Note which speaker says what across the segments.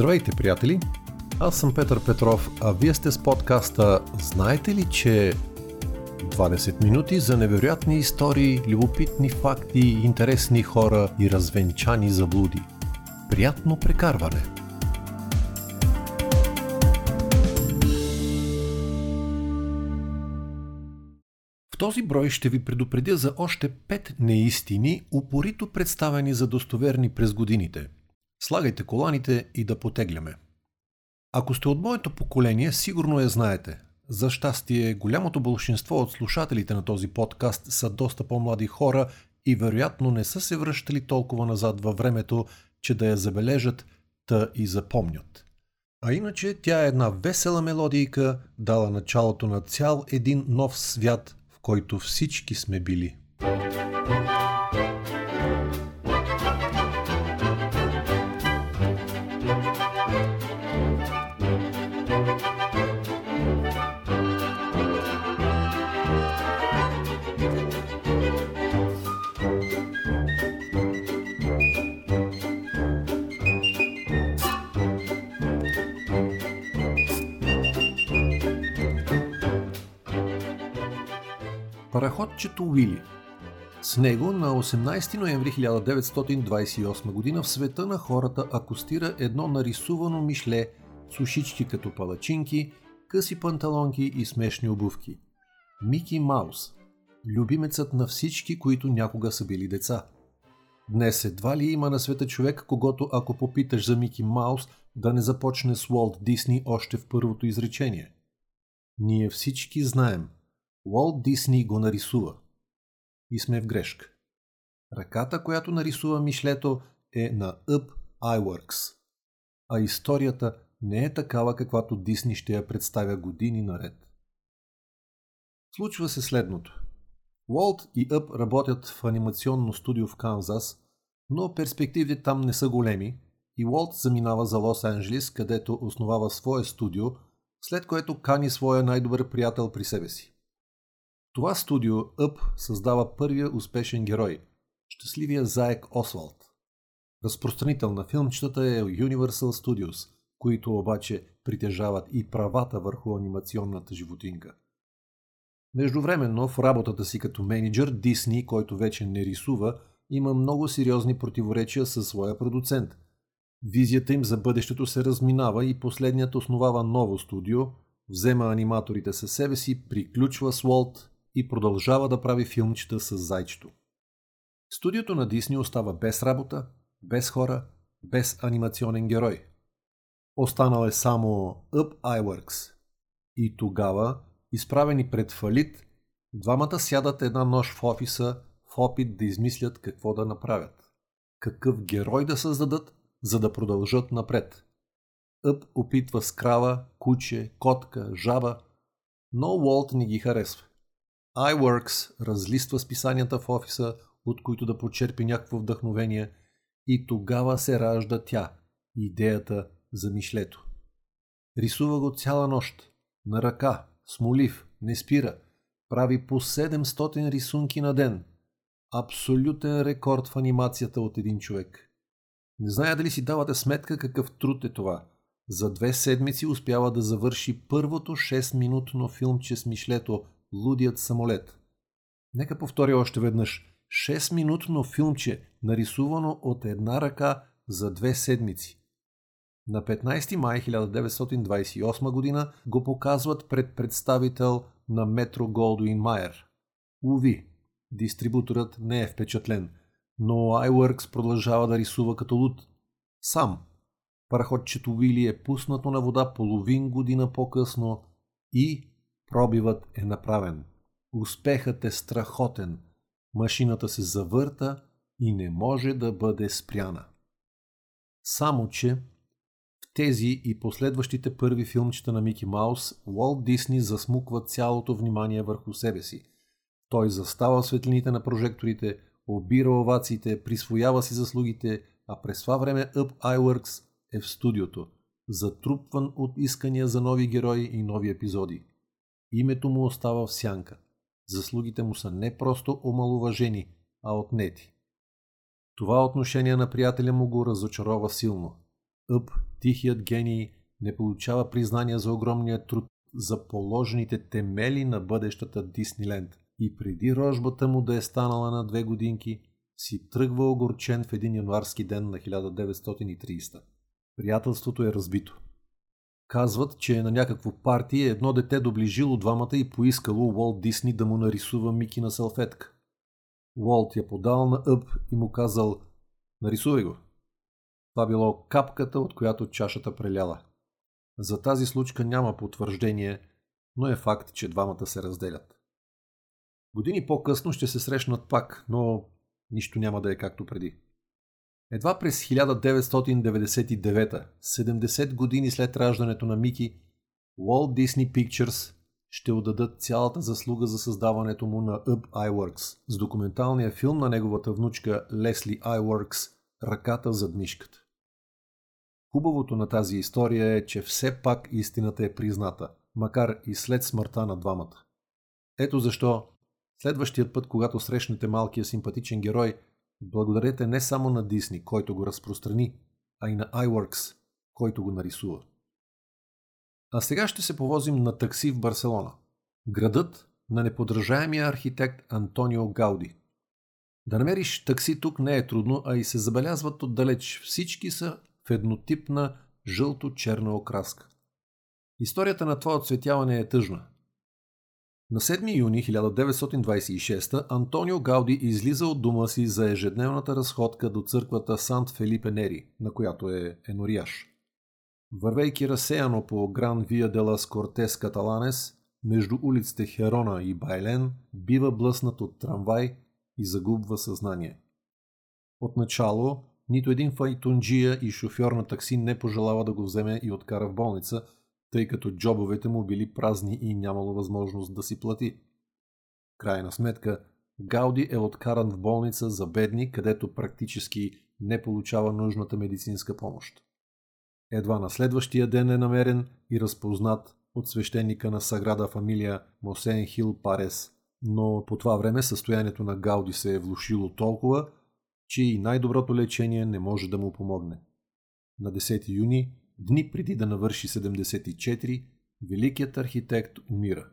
Speaker 1: Здравейте, приятели! Аз съм Петър Петров, а вие сте с подкаста Знаете ли, че 20 минути за невероятни истории, любопитни факти, интересни хора и развенчани заблуди. Приятно прекарване! В този брой ще ви предупредя за още 5 неистини, упорито представени за достоверни през годините – Слагайте коланите и да потегляме. Ако сте от моето поколение, сигурно я знаете. За щастие, голямото большинство от слушателите на този подкаст са доста по-млади хора и вероятно не са се връщали толкова назад във времето, че да я забележат, та и запомнят. А иначе тя е една весела мелодийка, дала началото на цял един нов свят, в който всички сме били. Параходчето Уили С него на 18 ноември 1928 г. в света на хората акустира едно нарисувано мишле с ушички като палачинки, къси панталонки и смешни обувки. Мики Маус – любимецът на всички, които някога са били деца. Днес едва ли има на света човек, когато ако попиташ за Мики Маус, да не започне с Уолт Дисни още в първото изречение. Ние всички знаем – Уолт Дисни го нарисува. И сме в грешка. Ръката, която нарисува мишлето, е на Up iWorks. А историята не е такава, каквато Дисни ще я представя години наред. Случва се следното. Уолт и Up работят в анимационно студио в Канзас, но перспективите там не са големи и Уолт заминава за Лос-Анджелис, където основава свое студио, след което кани своя най-добър приятел при себе си. Това студио Up създава първия успешен герой – щастливия заек Освалд. Разпространител на филмчетата е Universal Studios, които обаче притежават и правата върху анимационната животинка. Междувременно в работата си като менеджер Дисни, който вече не рисува, има много сериозни противоречия със своя продуцент. Визията им за бъдещето се разминава и последният основава ново студио, взема аниматорите със себе си, приключва с Уолт и продължава да прави филмчета с зайчето. Студиото на Дисни остава без работа, без хора, без анимационен герой. Останал е само Up iWorks. И тогава, изправени пред фалит, двамата сядат една нощ в офиса в опит да измислят какво да направят. Какъв герой да създадат, за да продължат напред.Ъп опитва с крава, куче, котка, жаба, но Уолт не ги харесва iWorks разлиства списанията в офиса, от които да почерпи някакво вдъхновение и тогава се ражда тя, идеята за мишлето. Рисува го цяла нощ, на ръка, смолив, не спира, прави по 700 рисунки на ден. Абсолютен рекорд в анимацията от един човек. Не зная дали си давате сметка какъв труд е това. За две седмици успява да завърши първото 6-минутно филмче с мишлето Лудият самолет. Нека повторя още веднъж. 6-минутно филмче, нарисувано от една ръка за две седмици. На 15 май 1928 г. го показват пред представител на Метро Голдуин Майер. Уви, дистрибуторът не е впечатлен, но iWorks продължава да рисува като луд. Сам. Параходчето Уили е пуснато на вода половин година по-късно и Пробивът е направен. Успехът е страхотен. Машината се завърта и не може да бъде спряна. Само, че в тези и последващите първи филмчета на Мики Маус, Уолт Дисни засмуква цялото внимание върху себе си. Той застава светлините на прожекторите, обира овациите, присвоява си заслугите, а през това време Up iWorks е в студиото, затрупван от искания за нови герои и нови епизоди. Името му остава в сянка. Заслугите му са не просто омалуважени, а отнети. Това отношение на приятеля му го разочарова силно. Ъб, тихият гений, не получава признание за огромния труд, за положените темели на бъдещата Дисниленд. И преди рожбата му да е станала на две годинки, си тръгва огорчен в един януарски ден на 1930. Приятелството е разбито. Казват, че на някакво партие едно дете доближило двамата и поискало Уолт Дисни да му нарисува Мики на салфетка. Уолт я подал наЪб и му казал «Нарисувай го». Това било капката, от която чашата преляла. За тази случка няма потвърждение, но е факт, че двамата се разделят. Години по-късно ще се срещнат пак, но нищо няма да е както преди. Едва през 1999, 70 години след раждането на Мики, Walt Disney Pictures ще отдадат цялата заслуга за създаването му на Up iWorks с документалния филм на неговата внучка Лесли iWorks «Ръката зад мишката». Хубавото на тази история е, че все пак истината е призната, макар и след смъртта на двамата. Ето защо, следващият път, когато срещнете малкия симпатичен герой – Благодарете не само на Дисни, който го разпространи, а и на iWorks, който го нарисува. А сега ще се повозим на такси в Барселона. Градът на неподражаемия архитект Антонио Гауди. Да намериш такси тук не е трудно, а и се забелязват отдалеч. Всички са в еднотипна жълто-черна окраска. Историята на това отцветяване е тъжна. На 7 юни 1926 Антонио Гауди излиза от дома си за ежедневната разходка до църквата Сант Фелипе Нери, на която е енориаш. Вървейки разсеяно по Гран Вия де лас Кортес Каталанес, между улиците Херона и Байлен, бива блъснат от трамвай и загубва съзнание. Отначало нито един файтунджия и шофьор на такси не пожелава да го вземе и откара в болница – тъй като джобовете му били празни и нямало възможност да си плати. Крайна сметка, Гауди е откаран в болница за бедни, където практически не получава нужната медицинска помощ. Едва на следващия ден е намерен и разпознат от свещеника на Саграда фамилия Мосен Хил Парес, но по това време състоянието на Гауди се е влушило толкова, че и най-доброто лечение не може да му помогне. На 10 юни Дни преди да навърши 74, великият архитект умира.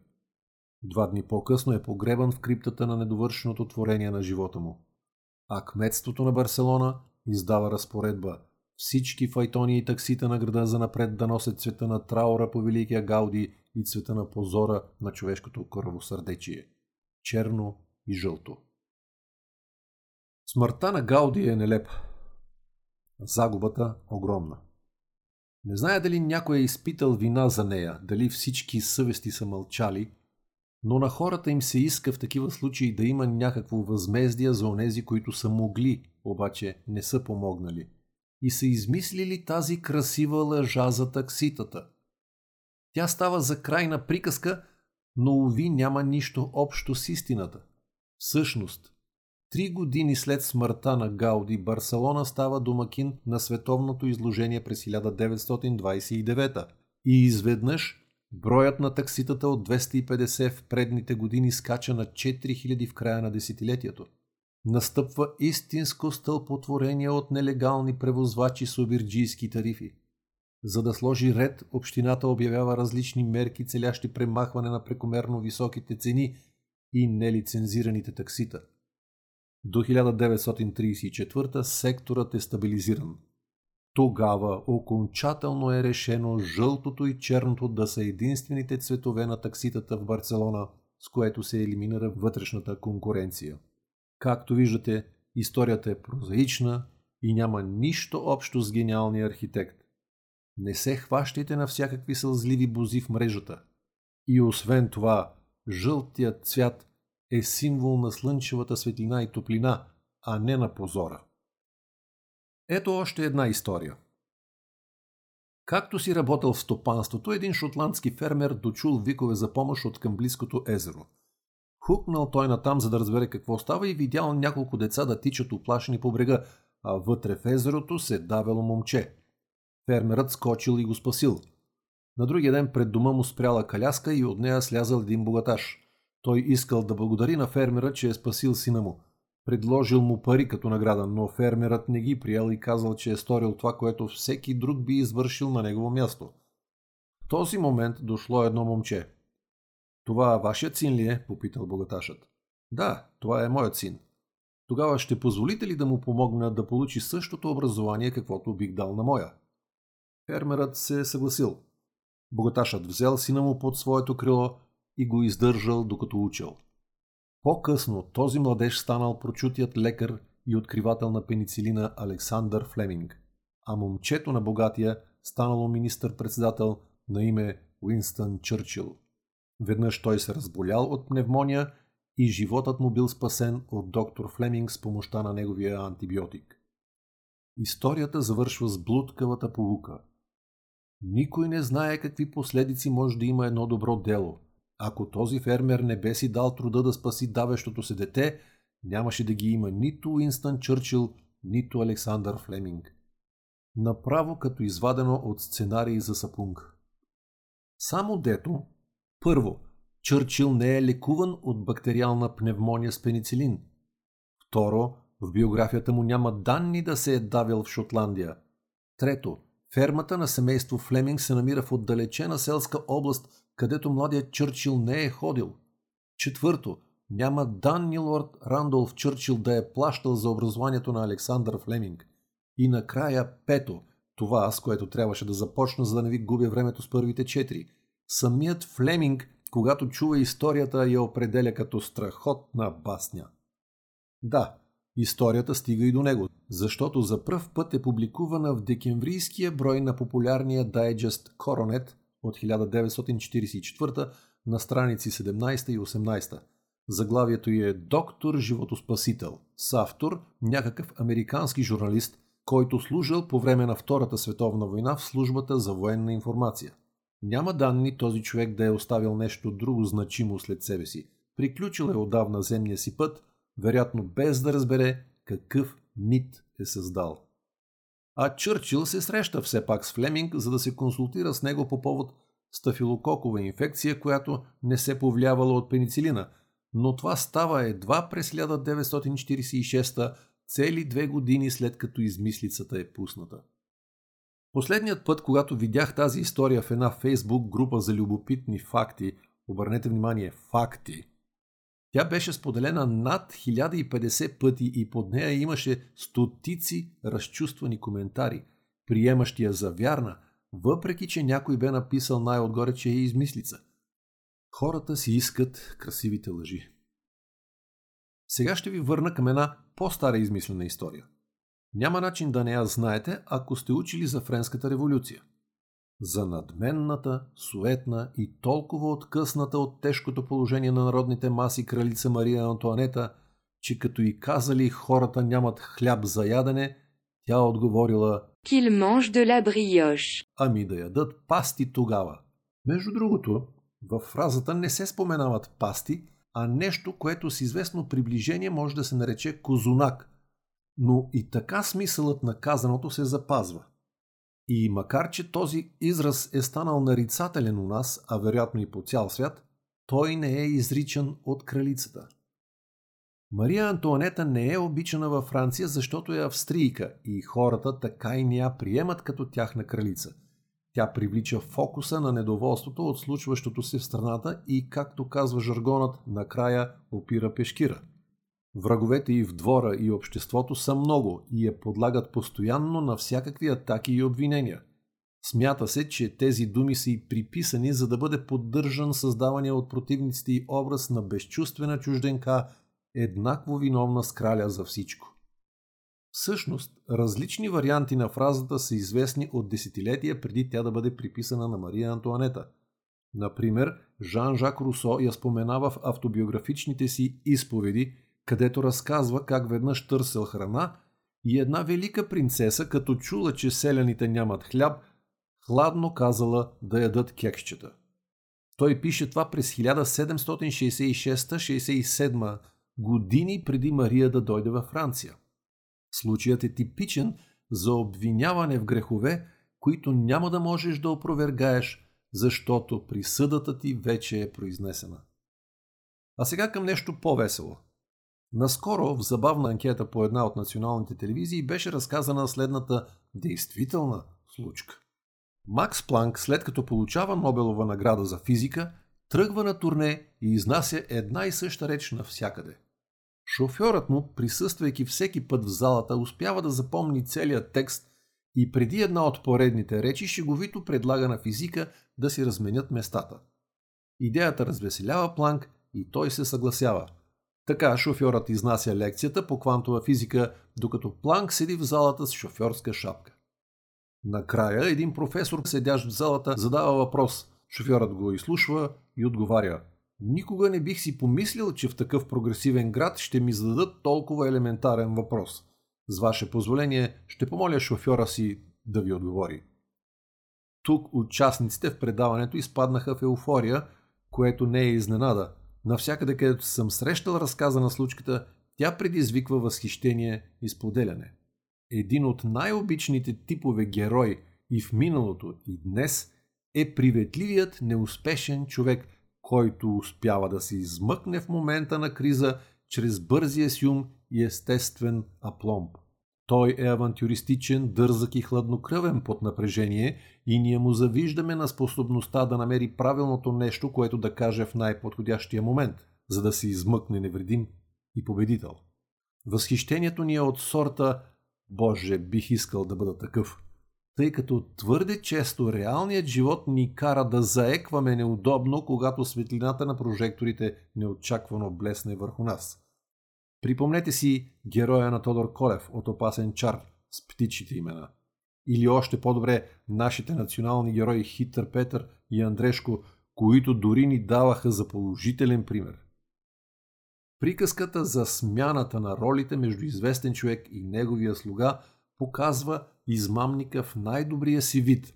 Speaker 1: Два дни по-късно е погребан в криптата на недовършеното творение на живота му. А кметството на Барселона издава разпоредба всички файтони и таксита на града за напред да носят цвета на траура по великия Гауди и цвета на позора на човешкото кръвосърдечие. Черно и жълто. Смъртта на Гауди е нелепа. Загубата огромна. Не зная дали някой е изпитал вина за нея, дали всички съвести са мълчали, но на хората им се иска в такива случаи да има някакво възмездие за онези, които са могли, обаче не са помогнали. И са измислили тази красива лъжа за такситата. Тя става за крайна приказка, но уви няма нищо общо с истината. Всъщност, Три години след смъртта на Гауди, Барселона става домакин на световното изложение през 1929 и изведнъж броят на такситата от 250 в предните години скача на 4000 в края на десетилетието. Настъпва истинско стълпотворение от нелегални превозвачи с обирджийски тарифи. За да сложи ред, общината обявява различни мерки, целящи премахване на прекомерно високите цени и нелицензираните таксита – до 1934 секторът е стабилизиран. Тогава окончателно е решено жълтото и черното да са единствените цветове на такситата в Барселона, с което се елиминира вътрешната конкуренция. Както виждате, историята е прозаична и няма нищо общо с гениалния архитект. Не се хващайте на всякакви сълзливи бузи в мрежата. И освен това, жълтият цвят е символ на слънчевата светлина и топлина, а не на позора. Ето още една история. Както си работил в стопанството, един шотландски фермер дочул викове за помощ от към близкото езеро. Хукнал той натам, за да разбере какво става и видял няколко деца да тичат оплашени по брега, а вътре в езерото се давело момче. Фермерът скочил и го спасил. На другия ден пред дома му спряла каляска и от нея слязал един богаташ – той искал да благодари на фермера, че е спасил сина му. Предложил му пари като награда, но фермерът не ги приел и казал, че е сторил това, което всеки друг би извършил на негово място. В този момент дошло едно момче. Това вашият син ли е? попитал богаташът. Да, това е моят син. Тогава ще позволите ли да му помогна да получи същото образование, каквото бих дал на моя? Фермерът се е съгласил. Богаташът взел сина му под своето крило и го издържал докато учил. По-късно този младеж станал прочутият лекар и откривател на пеницилина Александър Флеминг, а момчето на богатия станало министър-председател на име Уинстън Чърчил. Веднъж той се разболял от пневмония и животът му бил спасен от доктор Флеминг с помощта на неговия антибиотик. Историята завършва с блудкавата полука. Никой не знае какви последици може да има едно добро дело. Ако този фермер не бе си дал труда да спаси давещото се дете, нямаше да ги има нито Уинстън Чърчил, нито Александър Флеминг. Направо като извадено от сценарии за сапунг. Само дето, първо, Чърчил не е лекуван от бактериална пневмония с пеницилин. Второ, в биографията му няма данни да се е давил в Шотландия. Трето, фермата на семейство Флеминг се намира в отдалечена селска област, където младият Чърчил не е ходил. Четвърто, няма данни лорд Рандолф Чърчил да е плащал за образованието на Александър Флеминг. И накрая пето, това с което трябваше да започна, за да не ви губя времето с първите четири. Самият Флеминг когато чува историята, я определя като страхотна басня. Да, историята стига и до него, защото за пръв път е публикувана в декемврийския брой на популярния дайджест Коронет от 1944 на страници 17 и 18. Заглавието й е Доктор Животоспасител, с автор някакъв американски журналист, който служил по време на Втората световна война в службата за военна информация. Няма данни този човек да е оставил нещо друго значимо след себе си. Приключил е отдавна земния си път, вероятно без да разбере какъв мит е създал. А Чърчил се среща все пак с Флеминг, за да се консултира с него по повод стафилококова инфекция, която не се повлиявала от пеницилина, но това става едва през 1946 цели две години след като измислицата е пусната. Последният път, когато видях тази история в една фейсбук група за любопитни факти, обърнете внимание, факти, тя беше споделена над 1050 пъти и под нея имаше стотици разчувствани коментари, приемащия за вярна, въпреки че някой бе написал най-отгоре, че е измислица. Хората си искат красивите лъжи. Сега ще ви върна към една по-стара измислена история – няма начин да не я знаете, ако сте учили за Френската революция. За надменната, суетна и толкова откъсната от тежкото положение на народните маси кралица Мария Антуанета, че като и казали хората нямат хляб за ядене, тя отговорила
Speaker 2: Qu'il mange de la brioche.
Speaker 1: Ами да ядат пасти тогава. Между другото, във фразата не се споменават пасти, а нещо, което с известно приближение може да се нарече козунак – но и така смисълът на казаното се запазва. И макар, че този израз е станал нарицателен у нас, а вероятно и по цял свят, той не е изричан от кралицата. Мария Антуанета не е обичана във Франция, защото е австрийка и хората така и не я приемат като тяхна кралица. Тя привлича фокуса на недоволството от случващото се в страната и, както казва жаргонът, накрая опира пешкира – Враговете и в двора и обществото са много и я подлагат постоянно на всякакви атаки и обвинения. Смята се, че тези думи са и приписани, за да бъде поддържан създавания от противниците и образ на безчувствена чужденка, еднакво виновна с краля за всичко. Всъщност, различни варианти на фразата са известни от десетилетия преди тя да бъде приписана на Мария Антуанета. Например, Жан-Жак Русо я споменава в автобиографичните си изповеди – където разказва как веднъж търсил храна и една велика принцеса, като чула, че селяните нямат хляб, хладно казала да ядат кексчета. Той пише това през 1766-67 години преди Мария да дойде във Франция. Случаят е типичен за обвиняване в грехове, които няма да можеш да опровергаеш, защото присъдата ти вече е произнесена. А сега към нещо по-весело – Наскоро в забавна анкета по една от националните телевизии беше разказана следната действителна случка. Макс Планк, след като получава Нобелова награда за физика, тръгва на турне и изнася една и съща реч навсякъде. Шофьорът му, присъствайки всеки път в залата, успява да запомни целият текст и преди една от поредните речи шеговито предлага на физика да си разменят местата. Идеята развеселява Планк и той се съгласява. Така шофьорът изнася лекцията по квантова физика, докато Планк седи в залата с шофьорска шапка. Накрая един професор, седящ в залата, задава въпрос. Шофьорът го изслушва и отговаря. Никога не бих си помислил, че в такъв прогресивен град ще ми зададат толкова елементарен въпрос. С ваше позволение ще помоля шофьора си да ви отговори. Тук участниците в предаването изпаднаха в еуфория, което не е изненада. Навсякъде, където съм срещал разказа на случката, тя предизвиква възхищение и споделяне. Един от най-обичните типове герой и в миналото и днес е приветливият неуспешен човек, който успява да се измъкне в момента на криза чрез бързия сюм и естествен апломб. Той е авантюристичен, дързък и хладнокръвен под напрежение и ние му завиждаме на способността да намери правилното нещо, което да каже в най-подходящия момент, за да се измъкне невредим и победител. Възхищението ни е от сорта Боже, бих искал да бъда такъв. Тъй като твърде често реалният живот ни кара да заекваме неудобно, когато светлината на прожекторите неочаквано блесне върху нас. Припомнете си героя на Тодор Колев от Опасен чар с птичите имена. Или още по-добре нашите национални герои Хитър Петър и Андрешко, които дори ни даваха за положителен пример. Приказката за смяната на ролите между известен човек и неговия слуга показва измамника в най-добрия си вид.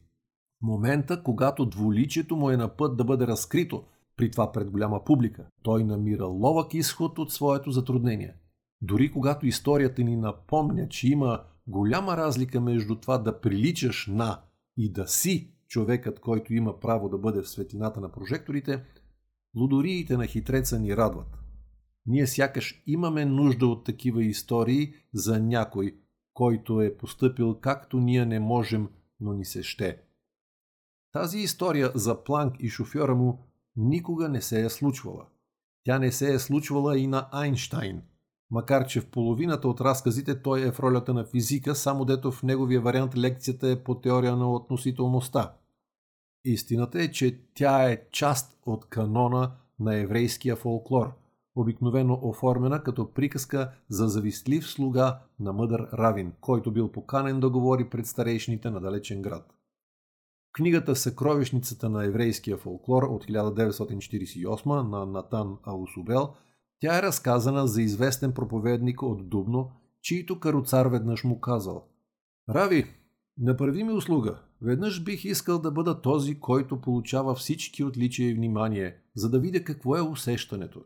Speaker 1: Момента, когато дволичието му е на път да бъде разкрито, при това пред голяма публика, той намира ловък изход от своето затруднение. Дори когато историята ни напомня, че има голяма разлика между това да приличаш на и да си човекът, който има право да бъде в светлината на прожекторите, лудориите на хитреца ни радват. Ние сякаш имаме нужда от такива истории за някой, който е поступил както ние не можем, но ни се ще. Тази история за Планк и шофьора му никога не се е случвала. Тя не се е случвала и на Айнштайн, макар че в половината от разказите той е в ролята на физика, само дето в неговия вариант лекцията е по теория на относителността. Истината е, че тя е част от канона на еврейския фолклор – обикновено оформена като приказка за завистлив слуга на мъдър Равин, който бил поканен да говори пред старейшините на далечен град. Книгата Съкровищницата на еврейския фолклор от 1948 на Натан Аусубел тя е разказана за известен проповедник от Дубно, чийто каруцар веднъж му казал «Рави, направи ми услуга. Веднъж бих искал да бъда този, който получава всички отличия и внимание, за да видя какво е усещането.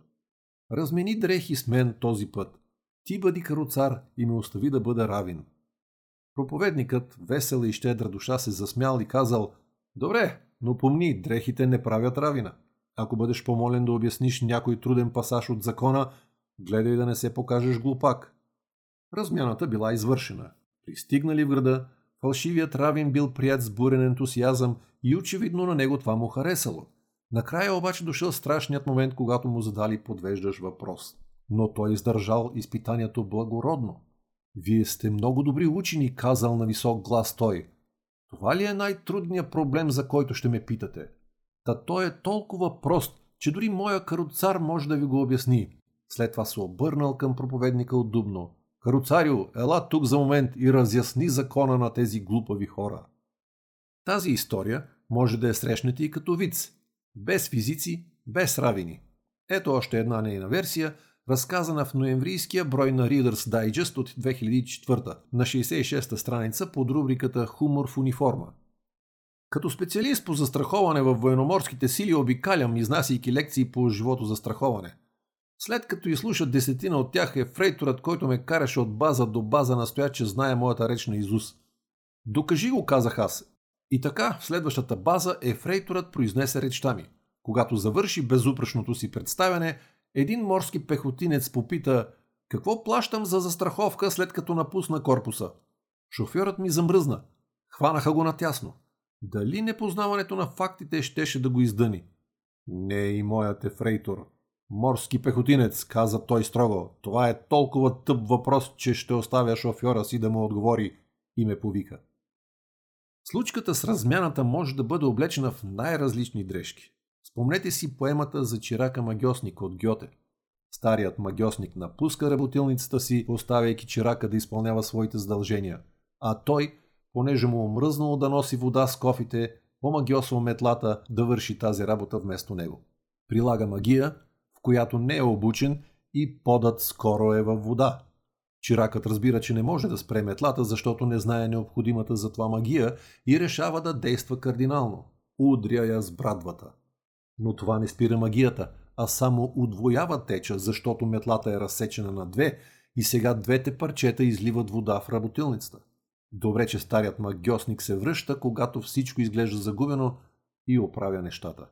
Speaker 1: Размени дрехи с мен този път. Ти бъди каруцар и ме остави да бъда равин. Проповедникът, весела и щедра душа, се засмял и казал Добре, но помни, дрехите не правят равина. Ако бъдеш помолен да обясниш някой труден пасаж от закона, гледай да не се покажеш глупак. Размяната била извършена. Пристигнали в града, фалшивият равин бил прият с бурен ентусиазъм и очевидно на него това му харесало. Накрая обаче дошъл страшният момент, когато му задали подвеждаш въпрос. Но той издържал изпитанието благородно. Вие сте много добри учени, казал на висок глас той. Това ли е най-трудният проблем, за който ще ме питате? Та той е толкова прост, че дори моя каруцар може да ви го обясни. След това се обърнал към проповедника от Дубно. Каруцарио, ела тук за момент и разясни закона на тези глупави хора. Тази история може да я срещнете и като виц, без физици, без равини. Ето още една нейна версия, разказана в ноемврийския брой на Reader's Digest от 2004 на 66-та страница под рубриката Хумор в униформа. Като специалист по застраховане в военноморските сили обикалям, изнасяйки лекции по живото застраховане. След като изслушат десетина от тях е фрейторът, който ме караше от база до база, настоя, че знае моята реч на Изус. Докажи го, казах аз. И така, в следващата база ефрейторът произнесе речта ми. Когато завърши безупречното си представяне, един морски пехотинец попита Какво плащам за застраховка след като напусна корпуса? Шофьорът ми замръзна. Хванаха го натясно. Дали непознаването на фактите щеше да го издъни? Не и моят ефрейтор. Морски пехотинец, каза той строго. Това е толкова тъп въпрос, че ще оставя шофьора си да му отговори и ме повика. Случката с размяната може да бъде облечена в най-различни дрежки. Спомнете си поемата за чирака магиосник от Гьоте. Старият магиосник напуска работилницата си, оставяйки чирака да изпълнява своите задължения, а той, понеже му омръзнало да носи вода с кофите, омагиосва метлата да върши тази работа вместо него. Прилага магия, в която не е обучен и подът скоро е във вода. Чиракът разбира, че не може да спре метлата, защото не знае необходимата за това магия и решава да действа кардинално. Удря я с брадвата. Но това не спира магията, а само удвоява теча, защото метлата е разсечена на две и сега двете парчета изливат вода в работилницата. Добре, че старият магиосник се връща, когато всичко изглежда загубено и оправя нещата.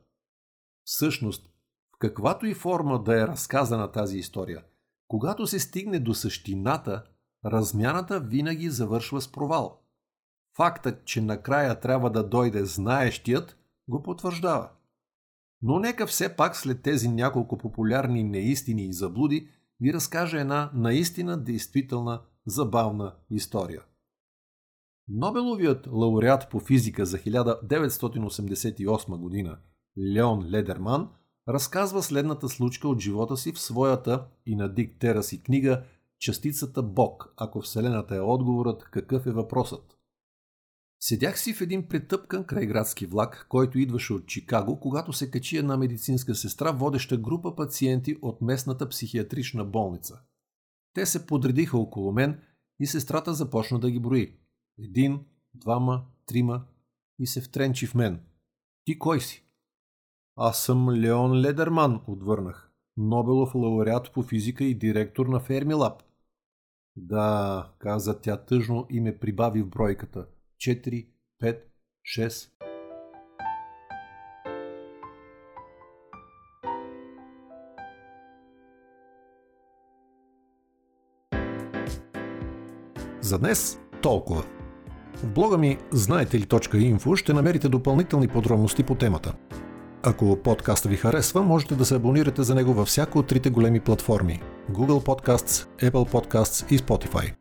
Speaker 1: Всъщност, в каквато и форма да е разказана тази история, когато се стигне до същината, размяната винаги завършва с провал. Фактът, че накрая трябва да дойде знаещият, го потвърждава. Но нека все пак след тези няколко популярни неистини и заблуди ви разкажа една наистина действителна забавна история. Нобеловият лауреат по физика за 1988 година Леон Ледерман разказва следната случка от живота си в своята и на Дик Тераси книга Частицата Бог, ако Вселената е отговорът, какъв е въпросът. Седях си в един претъпкан крайградски влак, който идваше от Чикаго, когато се качи една медицинска сестра, водеща група пациенти от местната психиатрична болница. Те се подредиха около мен и сестрата започна да ги брои. Един, двама, трима и се втренчи в мен. Ти кой си? Аз съм Леон Ледерман, отвърнах. Нобелов лауреат по физика и директор на Фермилаб. Да, каза тя тъжно и ме прибави в бройката. 4, 5, 6. За днес толкова. В блога ми знаете ли .info ще намерите допълнителни подробности по темата. Ако подкаста ви харесва, можете да се абонирате за него във всяко от трите големи платформи – Google Podcasts, Apple Podcasts и Spotify.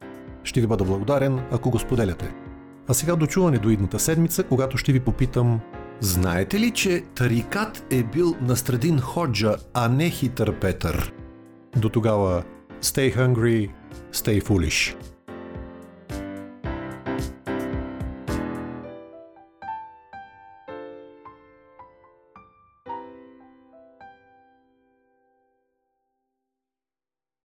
Speaker 1: Ще ви бъда благодарен, ако го споделяте. А сега дочуване до идната седмица, когато ще ви попитам Знаете ли, че Тарикат е бил Настрадин Ходжа, а не Хитър Петър? До тогава, stay hungry, stay foolish.